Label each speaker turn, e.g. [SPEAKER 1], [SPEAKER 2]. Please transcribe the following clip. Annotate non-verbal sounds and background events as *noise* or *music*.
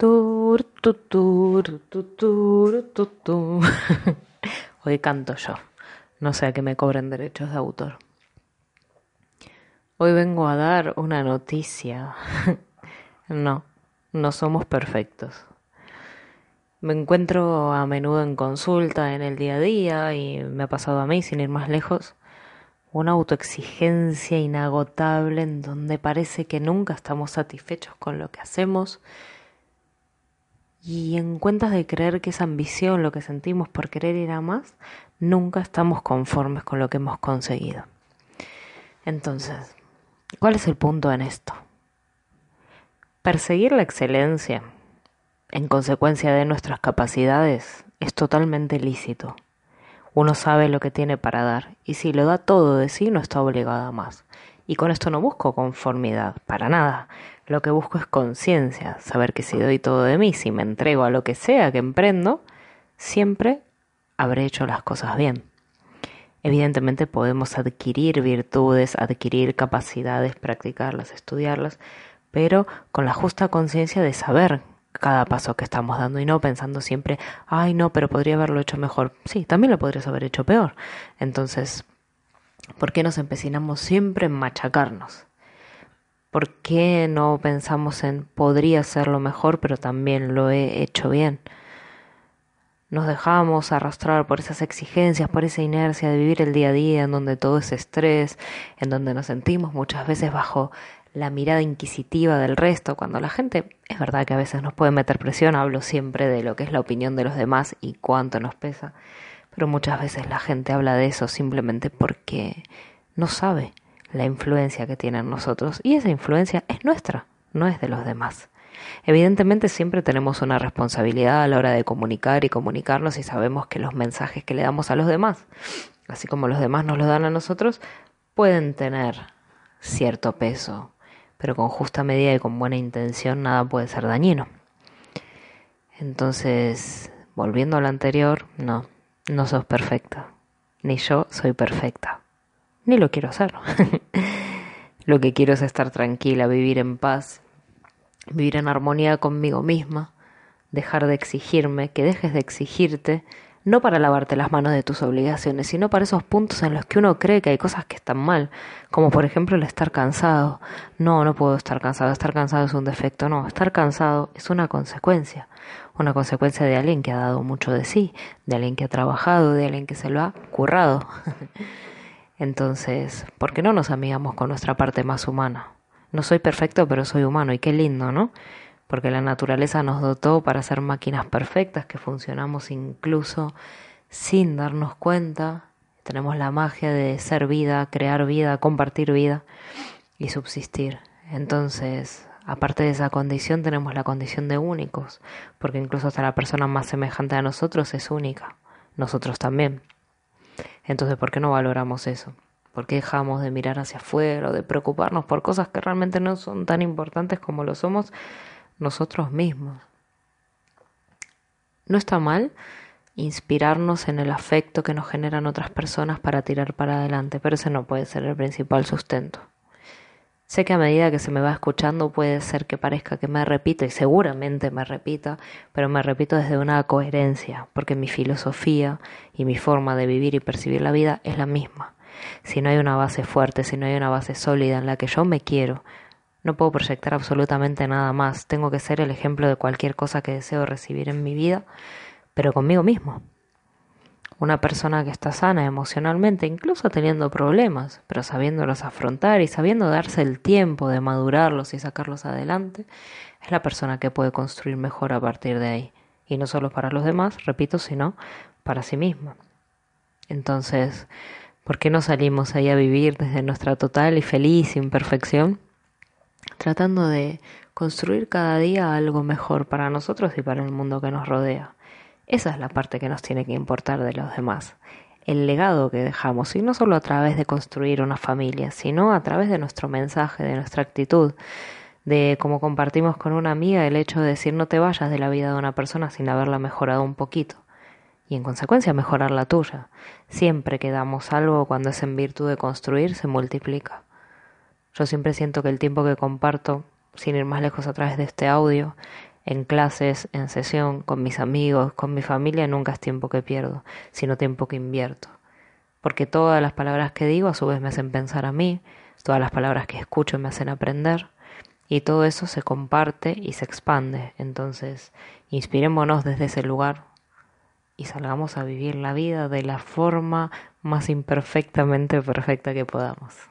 [SPEAKER 1] Tur, tu, tur, tu, tur, tu, tu. *laughs* Hoy canto yo. No sé a qué me cobren derechos de autor. Hoy vengo a dar una noticia. *laughs* no, no somos perfectos. Me encuentro a menudo en consulta en el día a día y me ha pasado a mí, sin ir más lejos, una autoexigencia inagotable en donde parece que nunca estamos satisfechos con lo que hacemos y en cuentas de creer que esa ambición, lo que sentimos por querer ir a más, nunca estamos conformes con lo que hemos conseguido. Entonces, ¿cuál es el punto en esto? Perseguir la excelencia en consecuencia de nuestras capacidades es totalmente lícito. Uno sabe lo que tiene para dar y si lo da todo de sí no está obligado a más. Y con esto no busco conformidad, para nada. Lo que busco es conciencia, saber que si doy todo de mí, si me entrego a lo que sea que emprendo, siempre habré hecho las cosas bien. Evidentemente podemos adquirir virtudes, adquirir capacidades, practicarlas, estudiarlas, pero con la justa conciencia de saber cada paso que estamos dando y no pensando siempre, ay no, pero podría haberlo hecho mejor. Sí, también lo podrías haber hecho peor. Entonces, ¿por qué nos empecinamos siempre en machacarnos? ¿Por qué no pensamos en podría lo mejor, pero también lo he hecho bien? Nos dejamos arrastrar por esas exigencias, por esa inercia de vivir el día a día en donde todo es estrés, en donde nos sentimos muchas veces bajo la mirada inquisitiva del resto, cuando la gente, es verdad que a veces nos puede meter presión, hablo siempre de lo que es la opinión de los demás y cuánto nos pesa, pero muchas veces la gente habla de eso simplemente porque no sabe la influencia que tiene en nosotros y esa influencia es nuestra, no es de los demás. Evidentemente siempre tenemos una responsabilidad a la hora de comunicar y comunicarnos y sabemos que los mensajes que le damos a los demás, así como los demás nos los dan a nosotros, pueden tener cierto peso, pero con justa medida y con buena intención nada puede ser dañino. Entonces, volviendo a lo anterior, no, no sos perfecta, ni yo soy perfecta ni lo quiero hacer. *laughs* lo que quiero es estar tranquila, vivir en paz, vivir en armonía conmigo misma, dejar de exigirme, que dejes de exigirte, no para lavarte las manos de tus obligaciones, sino para esos puntos en los que uno cree que hay cosas que están mal, como por ejemplo el estar cansado. No, no puedo estar cansado, estar cansado es un defecto, no, estar cansado es una consecuencia, una consecuencia de alguien que ha dado mucho de sí, de alguien que ha trabajado, de alguien que se lo ha currado. *laughs* Entonces, ¿por qué no nos amigamos con nuestra parte más humana? No soy perfecto, pero soy humano y qué lindo, ¿no? Porque la naturaleza nos dotó para ser máquinas perfectas que funcionamos incluso sin darnos cuenta. Tenemos la magia de ser vida, crear vida, compartir vida y subsistir. Entonces, aparte de esa condición, tenemos la condición de únicos, porque incluso hasta la persona más semejante a nosotros es única, nosotros también. Entonces, ¿por qué no valoramos eso? ¿Por qué dejamos de mirar hacia afuera o de preocuparnos por cosas que realmente no son tan importantes como lo somos nosotros mismos? No está mal inspirarnos en el afecto que nos generan otras personas para tirar para adelante, pero ese no puede ser el principal sustento. Sé que a medida que se me va escuchando puede ser que parezca que me repito y seguramente me repita, pero me repito desde una coherencia, porque mi filosofía y mi forma de vivir y percibir la vida es la misma. Si no hay una base fuerte, si no hay una base sólida en la que yo me quiero, no puedo proyectar absolutamente nada más. Tengo que ser el ejemplo de cualquier cosa que deseo recibir en mi vida, pero conmigo mismo. Una persona que está sana emocionalmente, incluso teniendo problemas, pero sabiéndolos afrontar y sabiendo darse el tiempo de madurarlos y sacarlos adelante, es la persona que puede construir mejor a partir de ahí. Y no solo para los demás, repito, sino para sí misma. Entonces, ¿por qué no salimos ahí a vivir desde nuestra total y feliz imperfección? Tratando de construir cada día algo mejor para nosotros y para el mundo que nos rodea. Esa es la parte que nos tiene que importar de los demás, el legado que dejamos, y no solo a través de construir una familia, sino a través de nuestro mensaje, de nuestra actitud, de cómo compartimos con una amiga el hecho de decir no te vayas de la vida de una persona sin haberla mejorado un poquito y en consecuencia mejorar la tuya. Siempre que damos algo cuando es en virtud de construir se multiplica. Yo siempre siento que el tiempo que comparto, sin ir más lejos a través de este audio, en clases, en sesión, con mis amigos, con mi familia, nunca es tiempo que pierdo, sino tiempo que invierto. Porque todas las palabras que digo a su vez me hacen pensar a mí, todas las palabras que escucho me hacen aprender, y todo eso se comparte y se expande. Entonces, inspirémonos desde ese lugar y salgamos a vivir la vida de la forma más imperfectamente perfecta que podamos.